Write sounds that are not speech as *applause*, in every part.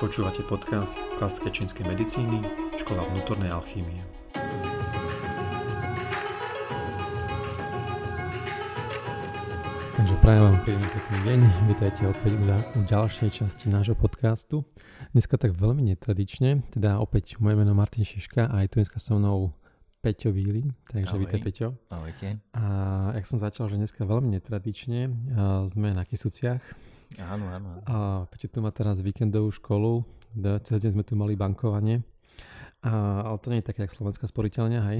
Počúvate podcast klasické čínskej medicíny, škola vnútornej alchýmie. Takže prajem vám príjemný pekný deň, vítajte opäť u ďalšej časti nášho podcastu. Dneska tak veľmi netradične, teda opäť moje meno Martin Šiška a je tu dneska so mnou Peťo Víly, takže Ahoj. vítaj Peťo. Ahojte. A jak som začal, že dneska veľmi netradične, sme na Kisuciach, Áno, áno. A Peťo tu má teraz víkendovú školu, cez deň sme tu mali bankovanie. A, ale to nie je také, jak slovenská sporiteľňa, hej?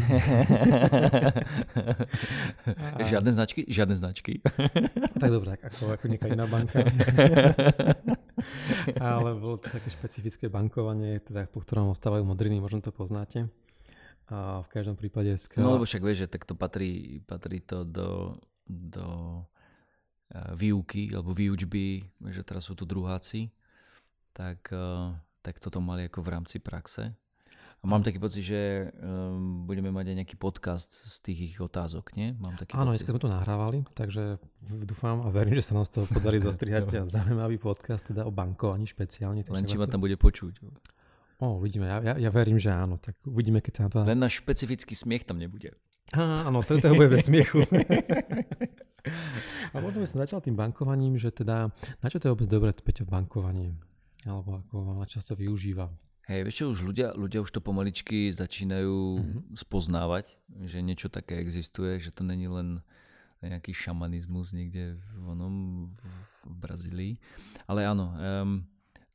a... *laughs* Žiadne značky? Žiadne značky. tak dobre, ako, ako nejaká iná banka. *laughs* ale bolo to také špecifické bankovanie, teda, po ktorom ostávajú modriny, možno to poznáte. A v každom prípade... Skala... No lebo však vieš, že tak to patrí, patrí to do, do výuky alebo výučby, že teraz sú tu druháci, tak, e, tak toto mali ako v rámci praxe. A mám taký pocit, že um, budeme mať aj nejaký podcast z tých ich otázok, nie? Mám taký Áno, dneska sme to nahrávali, takže dúfam a verím, že sa nám z toho podarí *laughs* zostrihať zaujímavý podcast teda o bankovaní špeciálne. Len či ma tam bude počuť. O, uvidíme, ja, ja, ja verím, že áno, tak uvidíme, keď sa na to... Len náš špecifický smiech tam nebude. Á, áno, to, to bude bez smiechu. *laughs* A možno by som začal tým bankovaním, že teda, na čo to je vôbec dobré, Peťo, bankovanie? Alebo ako na čo sa využíva? Hej, vieš čo, už ľudia, ľudia už to pomaličky začínajú mm-hmm. spoznávať, že niečo také existuje, že to není len nejaký šamanizmus niekde v, onom, v, Brazílii. Ale áno, um,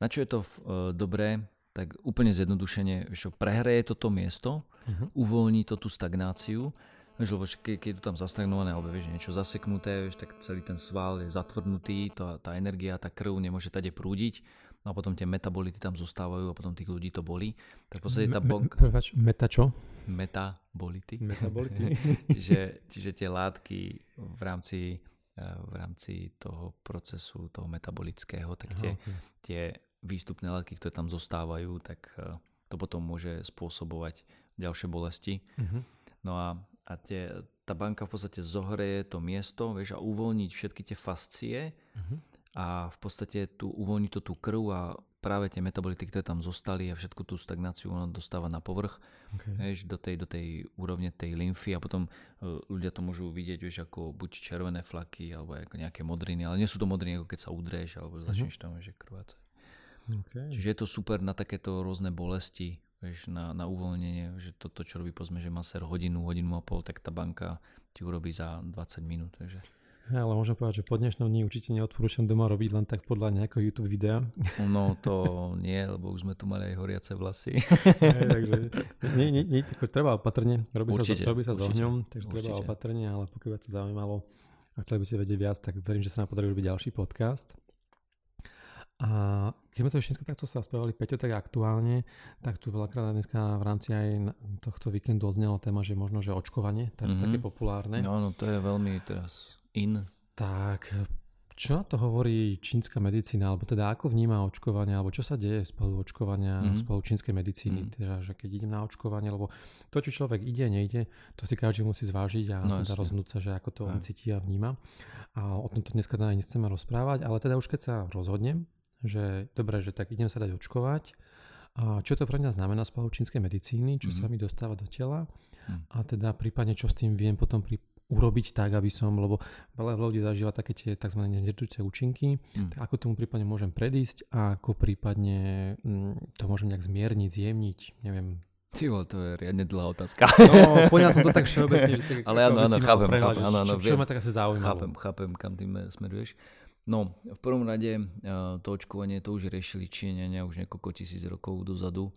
na čo je to uh, dobré, tak úplne zjednodušene, vieš čo, prehreje toto miesto, uh-huh. uvoľní to tú stagnáciu Vieš, lebo keď, keď je to tam zastagnované, alebo vieš, niečo zaseknuté, vieš, tak celý ten sval je zatvrdnutý, to, tá energia, tá krv nemôže tade prúdiť, no a potom tie metabolity tam zostávajú a potom tých ľudí to bolí. Tak v podstate tá bonka... Prepač, meta čo? Metabolity. Metabolity. *laughs* čiže, čiže tie látky v rámci, eh, v rámci toho procesu, toho metabolického, tak tie, Aha, okay. tie výstupné látky, ktoré tam zostávajú, tak eh, to potom môže spôsobovať ďalšie bolesti. Uh-huh. No a a tie, tá banka v podstate zohreje to miesto vieš, a uvoľniť všetky tie fascie uh-huh. a v podstate tu uvoľní to tú krv a práve tie metabolity, ktoré tam zostali a všetku tú stagnáciu ona dostáva na povrch okay. vieš, do, tej, do tej úrovne tej lymfy a potom uh, ľudia to môžu vidieť vieš, ako buď červené flaky alebo ako nejaké modriny, ale nie sú to modriny ako keď sa udrieš alebo mhm. začneš uh-huh. tam vieš, krvácať. Okay. Čiže je to super na takéto rôzne bolesti vieš, na, na uvoľnenie, že toto, čo robí povedzme, že maser hodinu, hodinu a pol, tak tá banka ti urobí za 20 minút. Takže. Ja, ale môžem povedať, že po dnešnom dni určite neodporúčam doma robiť len tak podľa nejakého YouTube videa. No to nie, lebo už sme tu mali aj horiace vlasy. Hej, takže nie, nie, nie, tako, treba opatrne, robí určite, sa, robí sa s ohňom, takže určite. treba opatrne, ale pokiaľ vás to zaujímalo a chceli by ste vedieť viac, tak verím, že sa nám podarí robiť ďalší podcast. A keď sme to ešte takto sa spravili, Peťo, tak aktuálne, tak tu veľakrát dneska v rámci aj tohto víkendu odznela téma, že možno, že očkovanie, tak mm-hmm. také populárne. No, no to je veľmi teraz in. Tak, čo na to hovorí čínska medicína, alebo teda ako vníma očkovanie, alebo čo sa deje spolu očkovania, mm-hmm. spolu čínskej medicíny, mm-hmm. teda, že keď idem na očkovanie, lebo to, čo človek ide, nejde, to si každý musí zvážiť a no, teda rozhodnúť sa, že ako to on cíti a vníma. A o tomto dneska aj nechceme rozprávať, ale teda už keď sa rozhodnem, že dobre, že tak idem sa dať očkovať. A čo to pre mňa znamená z čínskej medicíny, čo mm-hmm. sa mi dostáva do tela mm. a teda prípadne čo s tým viem potom pri, urobiť tak, aby som, lebo veľa ľudí zažíva také tie tzv. neždúce účinky, mm. tak ako tomu prípadne môžem predísť a ako prípadne mm, to môžem nejak zmierniť, zjemniť, neviem. Ty to je riadne dlhá otázka. No, poňal som to tak všeobecne, že tak, *laughs* Ale áno, áno, chápem, chápem, áno, áno, čo, čo ma tak asi zaujímalo. Chápem, chápem, kam tým smeruješ. No, v prvom rade to očkovanie to už riešili Číňania už niekoľko tisíc rokov dozadu.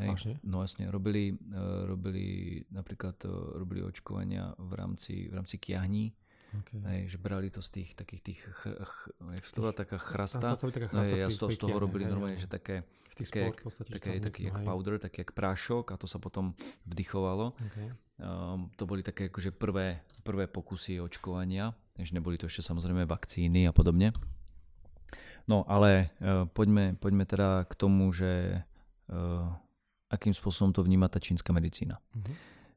Hej. No jasne, robili, e, robili napríklad e, robili očkovania v rámci, v rámci kiahní, okay. hej, že brali to z tých takých tých, ch, ch, jak to bola taká chrasta, taká chrasta hej, ja z toho, z toho robili hej, normálne, hej. že také, z tých také, sport, podstate, také, taký jak powder, taký jak prášok a to sa potom vdychovalo. Okay. Um, to boli také akože prvé, prvé pokusy očkovania než neboli to ešte samozrejme vakcíny a podobne. No ale uh, poďme, poďme teda k tomu, že uh, akým spôsobom to vníma tá čínska medicína.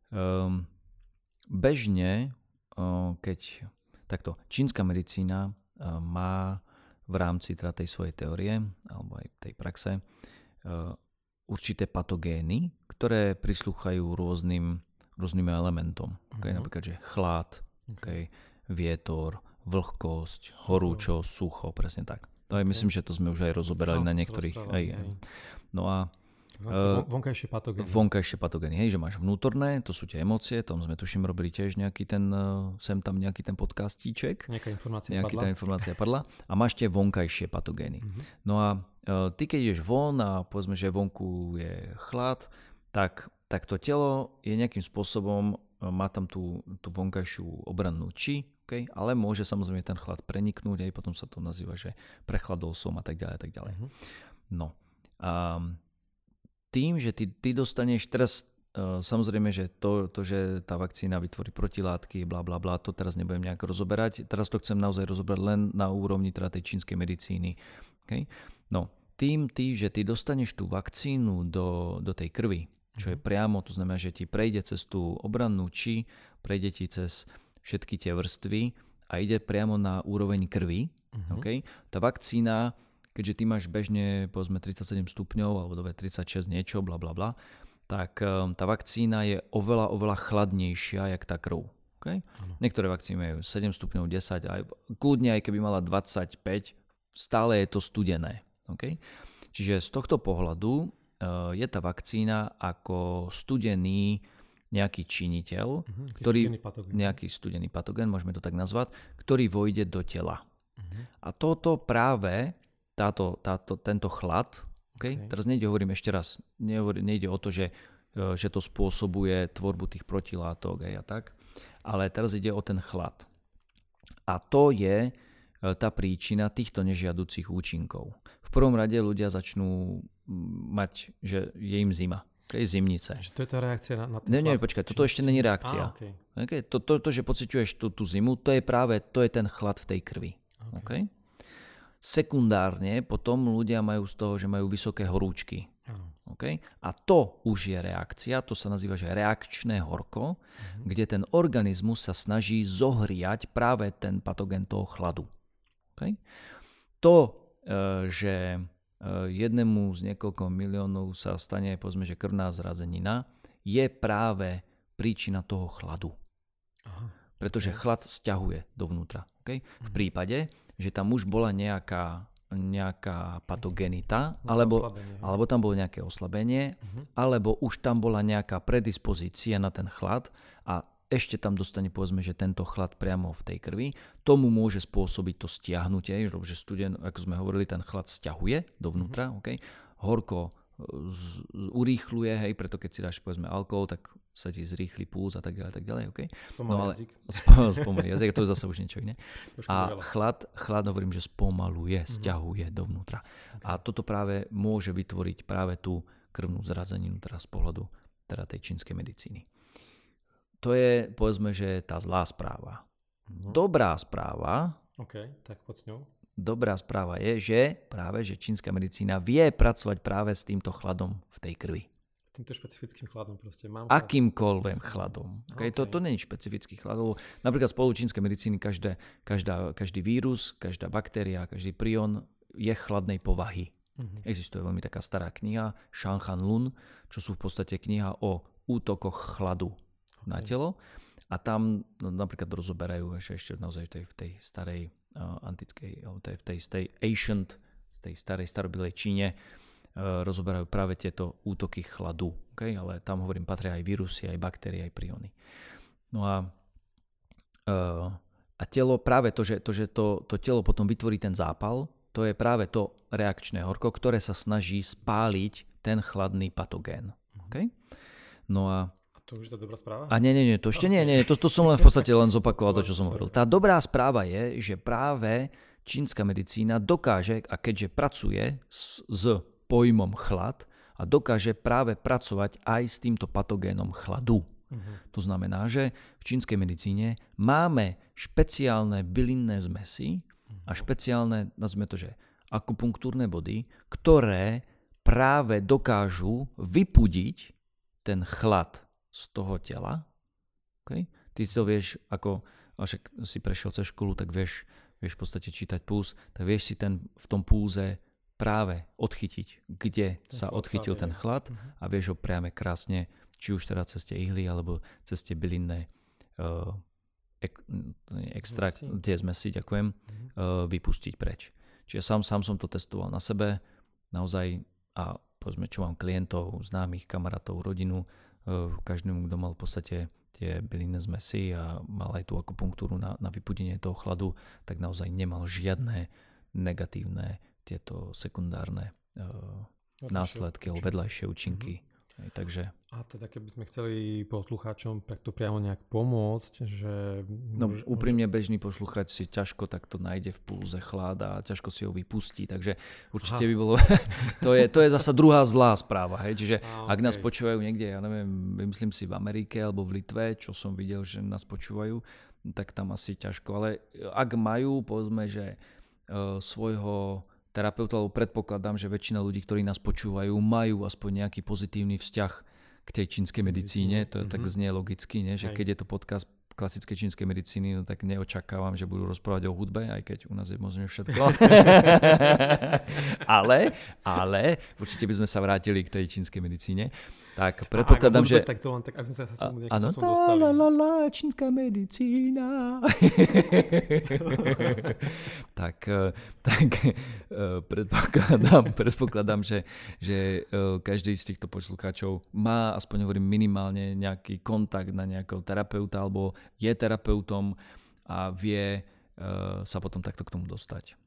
Um, bežne, uh, keď takto, čínska medicína má v rámci teda tej svojej teórie alebo aj tej praxe e, určité patogény, ktoré prislúchajú rôznym, rôznym elementom. Okay, napríklad, že chlad, okay, vietor, vlhkosť, horúčo, sucho, presne tak. No aj myslím, že to sme už aj rozoberali no, na niektorých. Aj, aj. No a Uh, vonkajšie patogény. Vonkajšie patogény, hej, že máš vnútorné, to sú tie emócie, tom sme tuším robili tiež nejaký ten, uh, sem tam nejaký ten podcastíček. Nejaká informácia nejaký padla. tá informácia padla. A máš tie vonkajšie patogény. Uh-huh. No a uh, ty keď ideš von a povedzme, že vonku je chlad, tak, tak to telo je nejakým spôsobom, má tam tú, tú vonkajšiu obrannú či, okay? ale môže samozrejme ten chlad preniknúť, aj potom sa to nazýva, že prechladol som a tak ďalej, a tak ďalej. Uh-huh. No. Um, tým, že ty, ty dostaneš teraz uh, samozrejme, že to, to, že tá vakcína vytvorí protilátky, bla bla bla, to teraz nebudem nejak rozoberať. Teraz to chcem naozaj rozoberať len na úrovni teda tej čínskej medicíny. Okay? No, tým, tým, že ty dostaneš tú vakcínu do, do tej krvi, čo je mhm. priamo, to znamená, že ti prejde cez tú obrannú či, prejde ti cez všetky tie vrstvy a ide priamo na úroveň krvi. Uh-huh. Okay? Tá vakcína keďže ty máš bežne povedzme 37 stupňov alebo dobre 36 niečo, bla bla bla, tak um, tá vakcína je oveľa, oveľa chladnejšia, jak tá krv. Okay? Niektoré vakcíny majú 7 stupňov, 10, aj, kľudne aj keby mala 25, stále je to studené. Okay? Čiže z tohto pohľadu uh, je tá vakcína ako studený nejaký činiteľ, uh-huh, ktorý, studený nejaký studený patogen, môžeme to tak nazvať, ktorý vojde do tela. Uh-huh. A toto práve táto, táto, tento chlad, okay? Okay. teraz nejde, hovorím ešte raz, nehovor, nejde o to, že, e, že to spôsobuje tvorbu tých protilátok a tak, ale teraz ide o ten chlad. A to je e, tá príčina týchto nežiaducich účinkov. V prvom rade ľudia začnú mať, že je im zima. Okay, zimnice. Že to je tá reakcia na, na ten Nie, nie, počkaj, toto ešte není reakcia. Ah, okay. Okay, to, to, to, že pociťuješ tú, tú zimu, to je práve, to je ten chlad v tej krvi. Okay. Okay? Sekundárne potom ľudia majú z toho, že majú vysoké horúčky. Okay? A to už je reakcia, to sa nazýva, že reakčné horko, uh-huh. kde ten organizmus sa snaží zohriať práve ten patogen toho chladu. Okay? To, e, že jednému z niekoľko miliónov sa stane, povedzme, že krvná zrazenina, je práve príčina toho chladu. Aha. Pretože chlad stiahuje dovnútra. Okay? V mhm. prípade, že tam už bola nejaká, nejaká patogenita, alebo, alebo tam bolo nejaké oslabenie, uh-huh. alebo už tam bola nejaká predispozícia na ten chlad a ešte tam dostane povedzme, že tento chlad priamo v tej krvi, tomu môže spôsobiť to stiahnutie, že studen, ako sme hovorili, ten chlad stiahuje dovnútra, uh-huh. okay? horko urýchluje, hej, preto keď si dáš povedzme alkohol, tak sa ti zrýchli púz a tak ďalej, tak ďalej, okay? Spomalý no, ale, jazyk. *laughs* Spomalý jazyk, to je zase už niečo iné. A chlad, chlad hovorím, že spomaluje, mm-hmm. stiahuje dovnútra. Okay. A toto práve môže vytvoriť práve tú krvnú zrazeninu teraz z pohľadu teda tej čínskej medicíny. To je, povedzme, že tá zlá správa. Mm-hmm. Dobrá správa, OK, tak poď s ňou dobrá správa je, že práve že čínska medicína vie pracovať práve s týmto chladom v tej krvi. Týmto špecifickým chladom proste. Mám Akýmkoľvek chladom. Okay? Okay. To, to není špecifický chlad. Napríklad spolu čínskej medicíny každé, každá, každý vírus, každá baktéria, každý prion je chladnej povahy. Uh-huh. Existuje veľmi taká stará kniha Shanghan Lun, čo sú v podstate kniha o útokoch chladu. Na telo. A tam no, napríklad rozoberajú ešte, ešte naozaj v tej, v tej starej antickej, alebo tej, v tej, tej ancient, z tej starej starobilej Číne, rozoberajú práve tieto útoky chladu. Okay? Ale tam hovorím, patria aj vírusy, aj baktérie, aj priony. No a, a telo, práve to, že, to, že to, to telo potom vytvorí ten zápal, to je práve to reakčné horko, ktoré sa snaží spáliť ten chladný patogén. Okay? No a to už je tá dobrá správa? A nie, nie, nie, to ešte nie, nie, to, to som len v podstate len zopakoval to, čo som hovoril. Tá dobrá správa je, že práve čínska medicína dokáže, a keďže pracuje s, s pojmom chlad, a dokáže práve pracovať aj s týmto patogénom chladu. Uh-huh. To znamená, že v čínskej medicíne máme špeciálne bylinné zmesy uh-huh. a mhm. špeciálne, nazvime to, že akupunktúrne body, ktoré práve dokážu vypudiť ten chlad z toho tela. Okay? Ty si to vieš, ako však si prešiel cez školu, tak vieš, vieš v podstate čítať puls, tak vieš si ten, v tom pulze práve odchytiť, kde ten sa odchytil ten chlad uh-huh. a vieš ho priame krásne, či už teda cez tie ihly alebo cez tie bylinné uh, ek, extrakt, zmesi. tie zmesi, ďakujem, uh-huh. uh, vypustiť preč. Čiže sám, sám som to testoval na sebe, naozaj a povedzme, čo mám klientov, známych, kamarátov, rodinu, každému, kto mal v podstate tie bylinné zmesi a mal aj tú akupunktúru na, na vypudenie toho chladu, tak naozaj nemal žiadne negatívne tieto sekundárne uh, následky alebo vedľajšie účinky. Mm-hmm. Aj, takže... A teda keby sme chceli poslucháčom takto priamo nejak pomôcť, že... No úprimne bežný poslucháč si ťažko takto nájde v pulze chlad a ťažko si ho vypustí, takže určite Aha. by bolo... *laughs* to, je, to je zasa druhá zlá správa, hej, čiže a, ak okay. nás počúvajú niekde, ja neviem, myslím si v Amerike alebo v Litve, čo som videl, že nás počúvajú, tak tam asi ťažko, ale ak majú, povedzme, že uh, svojho terapeuta, lebo predpokladám, že väčšina ľudí, ktorí nás počúvajú, majú aspoň nejaký pozitívny vzťah k tej čínskej medicíne. To mm-hmm. tak mhm. znie logicky, nie? že Aj. keď je to podcast klasickej čínskej medicíny, no tak neočakávam, že budú rozprávať o hudbe, aj keď u nás je možno všetko. *laughs* ale, ale určite by sme sa vrátili k tej čínskej medicíne. Tak predpokladám, že... Tak to len tak, aby sme sa som, áno, som dostali. La, la, la, čínska medicína. *laughs* tak, eh, tak eh, predpokladám, predpokladám že, že eh, každý z týchto poslucháčov má, aspoň hovorím, minimálne nejaký kontakt na nejakého terapeuta alebo je terapeutom a vie sa potom takto k tomu dostať.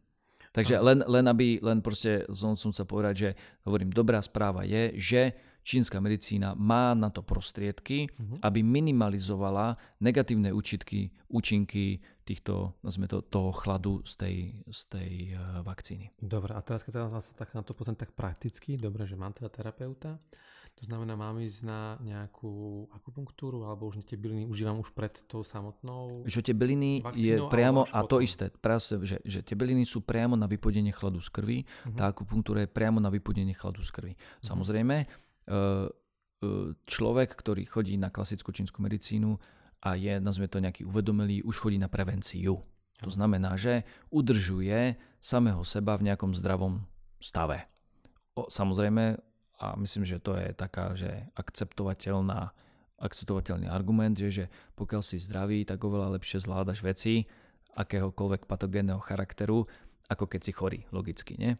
Takže len, len aby, len proste som, som sa povedať, že hovorím, dobrá správa je, že čínska medicína má na to prostriedky, uh-huh. aby minimalizovala negatívne účinky, účinky týchto, to, toho chladu z tej, z tej uh, vakcíny. Dobre, a teraz keď sa tak na to pozriem tak prakticky, dobre, že mám teda terapeuta, to znamená, mám ísť na nejakú akupunktúru, alebo už tie byliny užívam už pred tou samotnou Čo tie byliny je priamo, a to isté, práve, že, že tie byliny sú priamo na vypodenie chladu z krvi, uh-huh. tá akupunktúra je priamo na vypodenie chladu z krvi. Uh-huh. Samozrejme, Eh, eh, človek, ktorý chodí na klasickú čínsku medicínu a je, nazvime to nejaký uvedomelý, už chodí na prevenciu. To znamená, že udržuje samého seba v nejakom zdravom stave. O, samozrejme, a myslím, že to je taká, že akceptovateľná, akceptovateľný argument, že, že pokiaľ si zdravý, tak oveľa lepšie zvládaš veci akéhokoľvek patogénneho charakteru, ako keď si chorý, logicky, nie?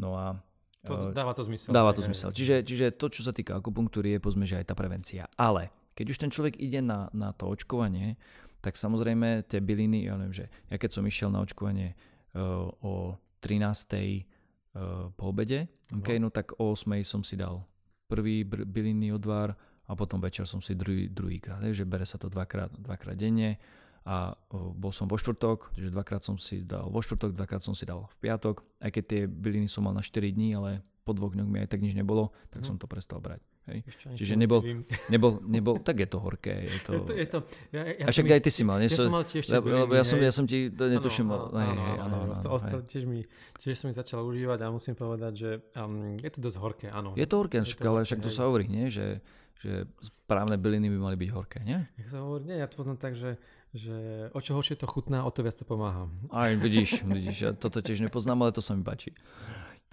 No a to dáva to zmysel. Dáva to zmysel. Čiže, čiže to, čo sa týka akupunktúry, je pozme, že aj tá prevencia. Ale keď už ten človek ide na, na to očkovanie, tak samozrejme tie byliny, ja neviem, že ja keď som išiel na očkovanie uh, o 13. Uh, po obede. Okay, no tak o 8. som si dal prvý bylinný odvar a potom večer som si druhý, druhýkrát, že bere sa to dvakrát, dvakrát denne a bol som vo štvrtok, že dvakrát som si dal vo štvrtok, dvakrát som si dal v piatok, aj keď tie byliny som mal na 4 dní, ale po dvoch dňoch mi aj tak nič nebolo, tak mm. som to prestal brať. Hej. Čiže nebol, *laughs* nebol, nebol, tak je to horké. Je to, je to, je to, ja, ja a však aj ty si mal, nie? Ja som mal tiež lebo, lebo ja, som, ja som ti to netušil. Áno, áno, áno, áno, áno, áno, áno, tiež, mi, tiež som mi začal užívať a musím povedať, že um, je to dosť horké, áno. Je to horké, je to ale však to sa hovorí, nie? Že, že správne byliny by mali byť horké, nie? Jak sa hovorí, nie, ja to poznám tak, že že o čo horšie to chutná, o to viac to pomáha. Aj vidíš, *laughs* vidíš, ja toto tiež nepoznám, ale to sa mi páči.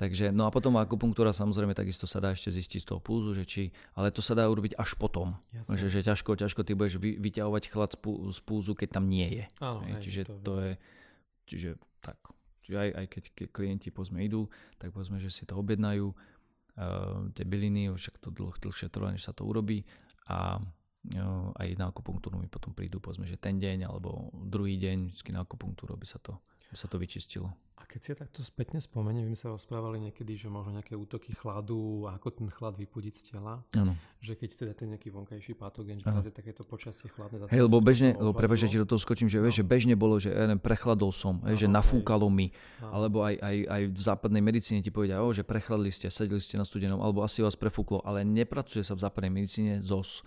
Takže, no a potom akupunktúra samozrejme takisto sa dá ešte zistiť z toho pulzu, že či, ale to sa dá urobiť až potom. Že, že ťažko, ťažko ty budeš vy, vyťahovať chlad z pulzu, keď tam nie je. Áno, hej, čiže to, to je, čiže tak. Čiže aj, aj keď, keď klienti pozme idú, tak povedzme, že si to objednajú, uh, tie byliny, však to dlh, dlhšie trvá, než sa to urobí a aj na akupunktúru mi potom prídu, povedzme, že ten deň alebo druhý deň vždy na akupunktúru, aby sa to, sa to vyčistilo. A keď si ja takto spätne spomeniem, my sa rozprávali niekedy, že možno nejaké útoky chladu a ako ten chlad vypudiť z tela. Ano. Že keď teda ten nejaký vonkajší patogen, že teraz je takéto počasie chladné. Hej, lebo bežne, lebo prepáč, že ti do toho skočím, že, no. vieš, že bežne bolo, že ja neviem, prechladol som, ano, že nafúkalo hej. mi, ano. alebo aj, aj, aj v západnej medicíne ti povedia, oh, že prechladli ste, sedeli ste na studenom, alebo asi vás prefúklo, ale nepracuje sa v západnej medicíne ZOS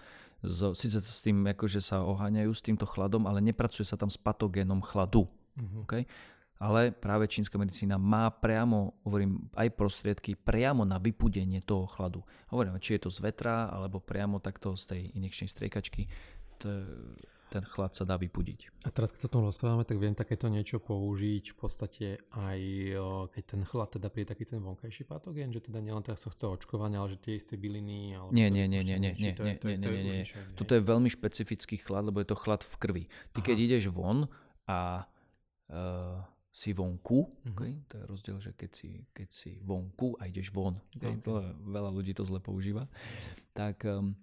so, síce s tým akože sa oháňajú s týmto chladom, ale nepracuje sa tam s patogénom chladu. Uh-huh. Okay? Ale práve čínska medicína má priamo, hovorím, aj prostriedky priamo na vypudenie toho chladu. Hovorím, či je to z vetra, alebo priamo takto z tej injekčnej striekačky. Ten chlad sa dá vypudiť. A teraz, keď sa o tom rozprávame, tak viem takéto niečo použiť v podstate aj keď ten chlad teda príde taký ten vonkajší patogen, že teda nielen teraz z toho očkovania, ale že tie isté byliny. Ale nie, nie, nie, nie, nie, nie, nie, nie, nie, nie. Toto je veľmi špecifický chlad, lebo je to chlad v krvi. Ty Aha. keď ideš von a uh, si vonku, okay, to je rozdiel, že keď si, keď si vonku a ideš von, okay, okay. To veľa ľudí to zle používa, tak um,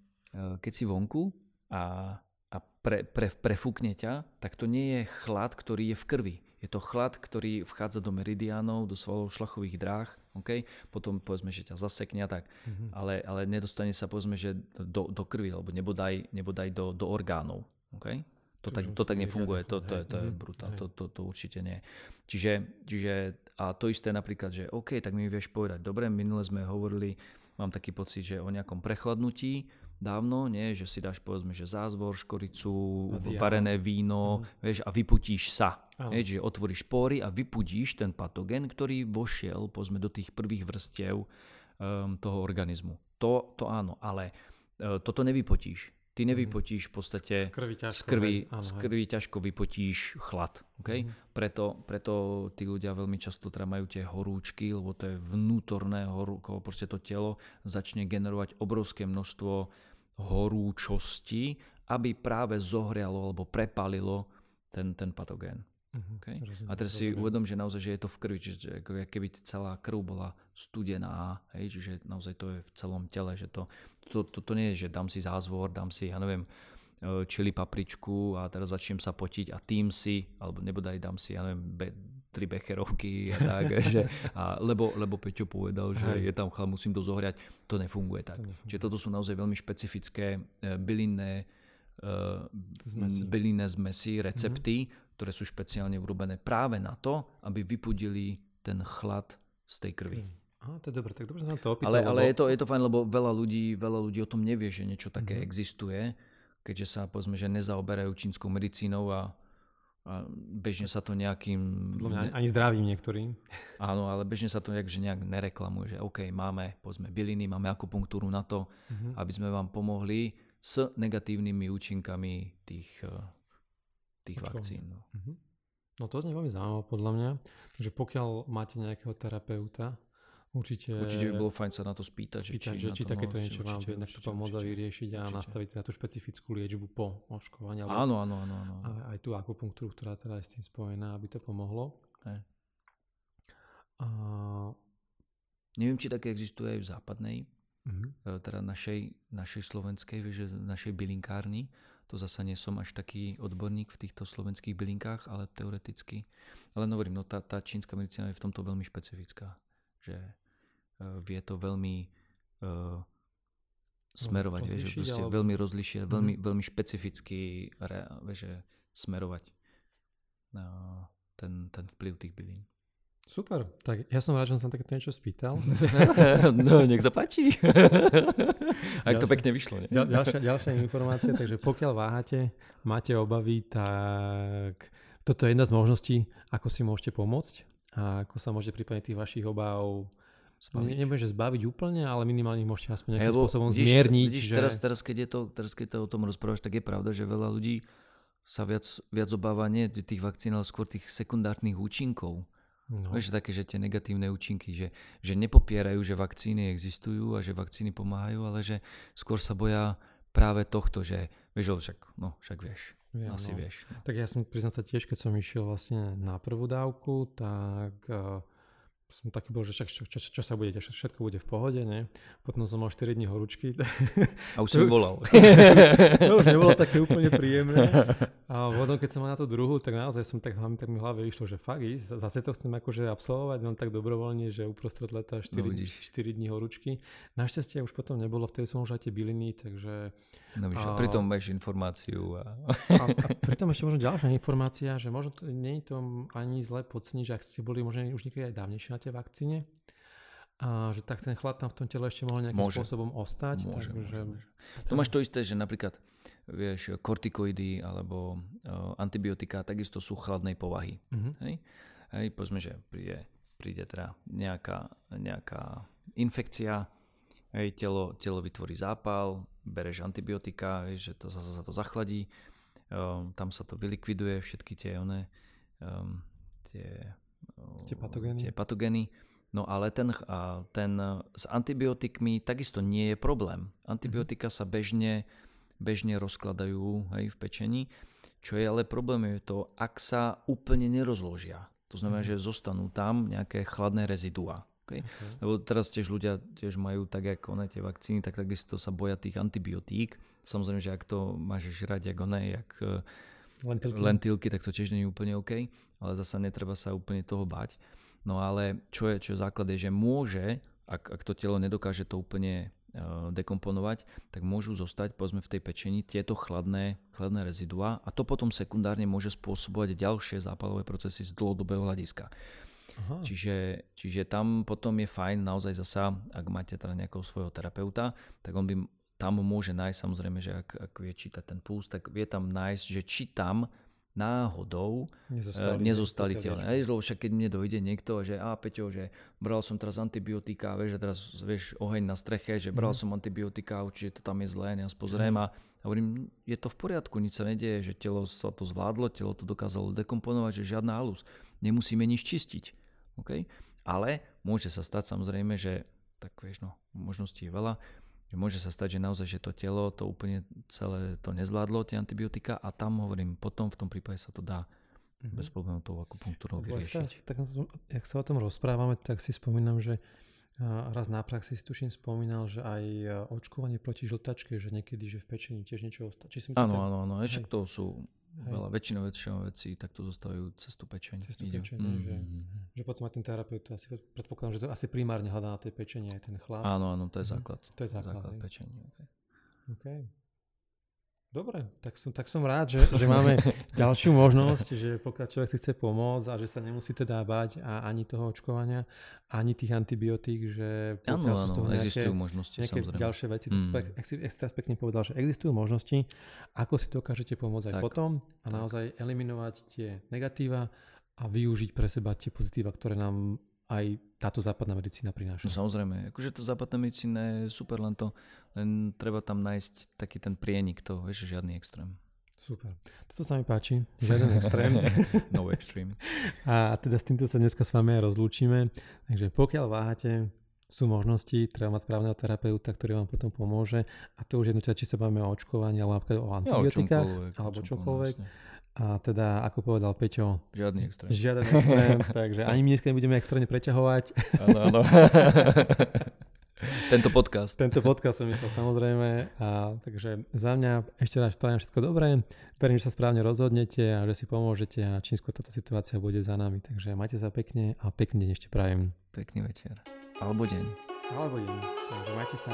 keď si vonku a a pre, pre, prefúkne ťa, tak to nie je chlad, ktorý je v krvi. Je to chlad, ktorý vchádza do meridiánov, do svalov šlachových dráh, okay? potom povedzme, že ťa zasekne tak, mm-hmm. ale, ale nedostane sa povedzme, že do, do krvi, alebo nebodaj, nebodaj do, do orgánov. Okay? To, tak, to tak nefunguje, to, to, je, to je mhm. brutál, to, to, to určite nie. Čiže, čiže a to isté napríklad, že OK, tak mi vieš povedať, dobre, minule sme hovorili, mám taký pocit, že o nejakom prechladnutí, dávno, nie? že si dáš povedzme, že zázvor, škoricu, varené víno, mm. vieš, a vyputíš sa. Vieš, že otvoríš pory a vypudíš ten patogen, ktorý vošiel povedzme, do tých prvých vrstiev um, toho organizmu. To, to áno, ale uh, toto nevypotíš. Ty nevypotíš v podstate z krvi ťažko, z krvi, áno, z krvi ťažko vypotíš chlad. Okay? Mm. Preto, preto tí ľudia veľmi často teda majú tie horúčky, lebo to je vnútorné horúko, proste to telo začne generovať obrovské množstvo horúčosti, aby práve zohrialo alebo prepalilo ten, ten patogén. Uh-huh, okay? a teraz si uvedom, že naozaj že je to v krvi, že keby celá krv bola studená, hej, čiže naozaj to je v celom tele, že to, to, to, to nie je, že dám si zázvor, dám si, ja neviem, e, čili papričku a teraz začnem sa potiť a tým si, alebo nebodaj dám si, ja neviem, be, tri becherovky a *laughs* tak, že, a, lebo, lebo Peťo povedal, že Hej. je tam chlad, musím to zohriať, to nefunguje tak. To nefunguje. Čiže toto sú naozaj veľmi špecifické e, bylinné, uh, zmesi. bylinné zmesy, recepty, mm-hmm ktoré sú špeciálne urobené práve na to, aby vypudili ten chlad z tej krvi. Aha, to je dobre, tak dobre som to opýtal. Ale, ale lebo... je, to, je to fajn, lebo veľa ľudí, veľa ľudí o tom nevie, že niečo také mm-hmm. existuje, keďže sa povedzme, že nezaoberajú čínskou medicínou a, a bežne sa to nejakým... Mňa, ani zdravím niektorým. *laughs* Áno, ale bežne sa to nejak, že nejak nereklamuje, že OK, máme povedzme byliny, máme akupunktúru na to, mm-hmm. aby sme vám pomohli s negatívnymi účinkami tých tých Očko. vakcín. No. Uh-huh. no to znie veľmi zaujímavé podľa mňa, že pokiaľ máte nejakého terapeuta, Určite, určite by bolo fajn sa na to spýtať, spýtať že, či, či takéto niečo vám vie to pomôcť vyriešiť a určite. nastaviť na tú špecifickú liečbu po očkovaní. Áno, áno, áno. áno. Aj, tú akupunktúru, ktorá teda je s tým spojená, aby to pomohlo. Aj. A... Neviem, či také existuje aj v západnej, uh-huh. teda našej, našej slovenskej, vieš, našej bylinkárni, to zasa nie som až taký odborník v týchto slovenských bylinkách, ale teoreticky. Ale hovorím, no tá, tá čínska medicína je v tomto veľmi špecifická. Že uh, vie to veľmi uh, smerovať, vieš, že proste alebo... veľmi rozlišiť, mm-hmm. veľmi, veľmi špecificky re, vieš, smerovať uh, ten, ten vplyv tých bylín. Super, tak ja som rád, že som sa takéto niečo spýtal. *laughs* no, nech sa páči. *laughs* Ak to pekne vyšlo. Nie? Ďal, ďalšia, ďalšia informácia, takže pokiaľ váhate, máte obavy, tak toto je jedna z možností, ako si môžete pomôcť a ako sa môžete prípadne tých vašich obáv zbaviť. Ne, nebudem, že zbaviť úplne, ale minimálne môžete aspoň nejakým Lebo, spôsobom vidíš, zmierniť. Vidíš, že... teraz, teraz, keď je to, teraz, keď to o tom rozprávaš, tak je pravda, že veľa ľudí sa viac, viac obáva nie tých vakcín, ale skôr tých sekundárnych účinkov. No. Vieš, také, že tie negatívne účinky, že, že nepopierajú, že vakcíny existujú a že vakcíny pomáhajú, ale že skôr sa boja práve tohto, že vieš, však, no, však vieš, Viem, asi no. vieš. Tak ja som priznať sa tiež, keď som išiel vlastne na prvú dávku, tak uh, som taký bol, že čo, čo, čo sa bude, všetko bude v pohode, ne? Potom som mal 4 dní horúčky. A už *laughs* som volal. *laughs* to už nebolo také úplne príjemné. A potom, keď som mal na tú druhú, tak naozaj som tak, tak mi hlave išlo, že fakt ísť, zase to chcem akože absolvovať, len tak dobrovoľne, že uprostred leta 4, no, 4 dní horúčky. Našťastie už potom nebolo, vtedy som už aj tie byliny, takže... No víš, a, pritom máš informáciu. A... a, a pritom ešte možno ďalšia informácia, že možno nie je to ani zle podceniť, že ak ste boli možno už niekedy aj dávnejšie na tej vakcíne, a že tak ten chlad tam v tom tele ešte mohol nejakým môže. spôsobom ostať. Môže, takže... môže, môže. To máš to isté, že napríklad vieš, kortikoidy alebo uh, antibiotika takisto sú chladnej povahy. Uh-huh. Hej? Hej, povedzme, že príde, príde teda nejaká, nejaká infekcia, hej, telo, telo vytvorí zápal, bereš antibiotika, hej, že to zase sa to zachladí, um, tam sa to vylikviduje, všetky tie, one, um, tie, tie patogény. Tie patogény. No ale ten, ten s antibiotikmi takisto nie je problém. Antibiotika sa bežne, bežne rozkladajú hej, v pečení. Čo je ale problém je to, ak sa úplne nerozložia. To znamená, mm. že zostanú tam nejaké chladné rezidua. Okay? Okay. Lebo teraz tiež ľudia tiež majú tak, ako one tie vakcíny, tak takisto sa boja tých antibiotík. Samozrejme, že ak to máš žrať, ako one, jak e, lentilky. lentilky, tak to tiež nie je úplne OK, ale zasa netreba sa úplne toho bať. No ale čo je, čo je základ je, že môže, ak, ak to telo nedokáže to úplne uh, dekomponovať, tak môžu zostať povedzme v tej pečení tieto chladné, chladné rezidua a to potom sekundárne môže spôsobovať ďalšie zápalové procesy z dlhodobého hľadiska. Aha. Čiže, čiže tam potom je fajn naozaj zasa, ak máte teda nejakého svojho terapeuta, tak on by tam môže nájsť samozrejme, že ak, ak vie čítať ten puls, tak vie tam nájsť, že či tam náhodou nezostali, uh, nezostali. Hej, lebo však keď mne dojde niekto, že a Peťo, že bral som teraz antibiotika, vieš, že teraz vieš oheň na streche, že bral mm. som antibiotika, určite to tam je zlé, ja pozriem mm. a hovorím, je to v poriadku, nič sa nedieje, že telo sa to zvládlo, telo to dokázalo dekomponovať, že žiadna halus. Nemusíme nič čistiť. Okay? Ale môže sa stať samozrejme, že tak vieš, no, možností je veľa, môže sa stať, že naozaj, že to telo to úplne celé to nezvládlo, tie antibiotika a tam hovorím, potom v tom prípade sa to dá mm-hmm. bez problémov tou akupunktúrou vyriešiť. Tak, jak sa o tom rozprávame, tak si spomínam, že raz na praxi si tuším spomínal, že aj očkovanie proti žltačke, že niekedy, že v pečení tiež niečo ostane. Áno, áno, áno, ešte to sú Veľa, väčšinou, väčšinou vecí takto zostávajú cez tú pečeň. Cez tú pečeň, mm-hmm. že, že potom aj ten terapeut asi, predpokladám, že to asi primárne hľadá na tej pečenie aj ten chlad. Áno, áno, to je mhm. základ. To je základ, základ pečenia. Okay. okay. Dobre, tak som, tak som rád, že, *laughs* že máme ďalšiu možnosť, že pokiaľ človek si chce pomôcť a že sa nemusí teda báť a ani toho očkovania, ani tých antibiotík, že pokiaľ sú toho nejaké, existujú možnosti, nejaké samozrejme. ďalšie veci, mm. extra pekne povedal, že existujú možnosti, ako si dokážete pomôcť aj tak, potom a naozaj eliminovať tie negatíva a využiť pre seba tie pozitíva, ktoré nám aj táto západná medicína prináša. No samozrejme, akože to západná medicína je super, len to, len treba tam nájsť taký ten prienik toho, vieš, žiadny extrém. Super. Toto sa mi páči, žiaden *laughs* extrém. no extreme. A teda s týmto sa dneska s vami aj rozlúčime. Takže pokiaľ váhate, sú možnosti, treba mať správneho terapeuta, ktorý vám potom pomôže. A to už jedno, či sa bavíme o očkovaní, alebo o antibiotikách, ja, alebo čomkoľvek. Vlastne. A teda, ako povedal Peťo, žiadny extrém. Žiaden extrém, *laughs* takže ani my dneska nebudeme extrémne preťahovať. Áno, áno. *laughs* Tento podcast. Tento podcast som myslel samozrejme. A, takže za mňa ešte raz prajem všetko dobré. Verím, že sa správne rozhodnete a že si pomôžete a čím skôr táto situácia bude za nami. Takže majte sa pekne a pekný deň ešte prajem. Pekný večer. Alebo deň. Alebo deň. Takže majte sa.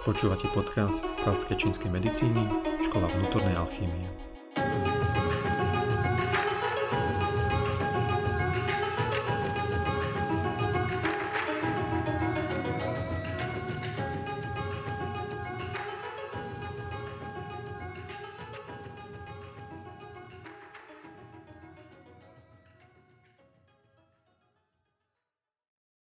Počúvate podcast Pražskej čínskej medicíny Škola vnútornej alchýmie.